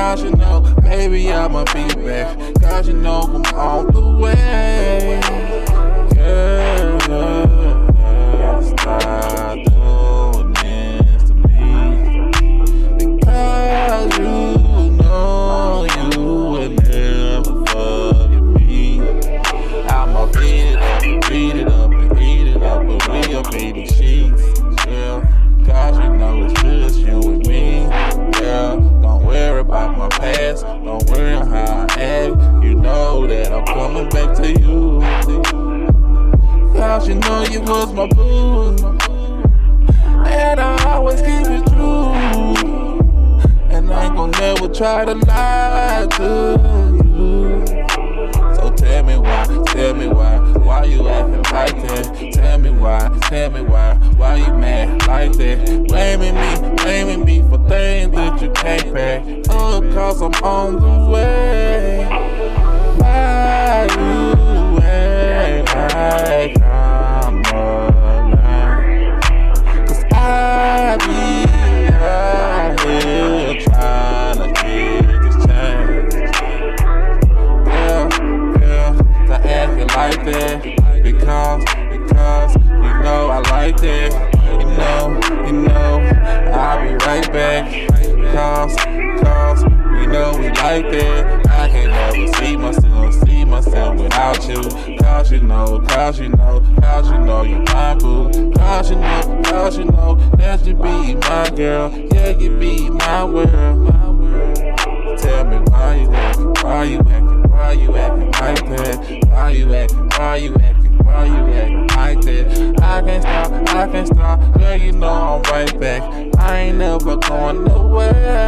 cause you know, baby, I'ma be back. Cause you know I'm on the way. Was my boo. And I always keep it true. And I ain't gonna never try to lie to you. So tell me why, tell me why, why you acting like that? Tell me why, tell me why, why you mad like that? Blaming me, blaming me for things that you can't pay. Oh, cause I'm on the way. Like that. Because, because, you know I like that. You know, you know, I'll be right back. Cause, cause, you know we like that. I can never see myself, see myself without you. Cause you know, cause you know, cause you know you're my boo. Cause you know, cause you know that you be my girl. Yeah, you be my world. Tell me why you acting, why you acting, why you acting like that? Why you acting, why you acting, why you acting like that? I can't stop, I can't stop, girl, you know I'm right back. I ain't never going nowhere.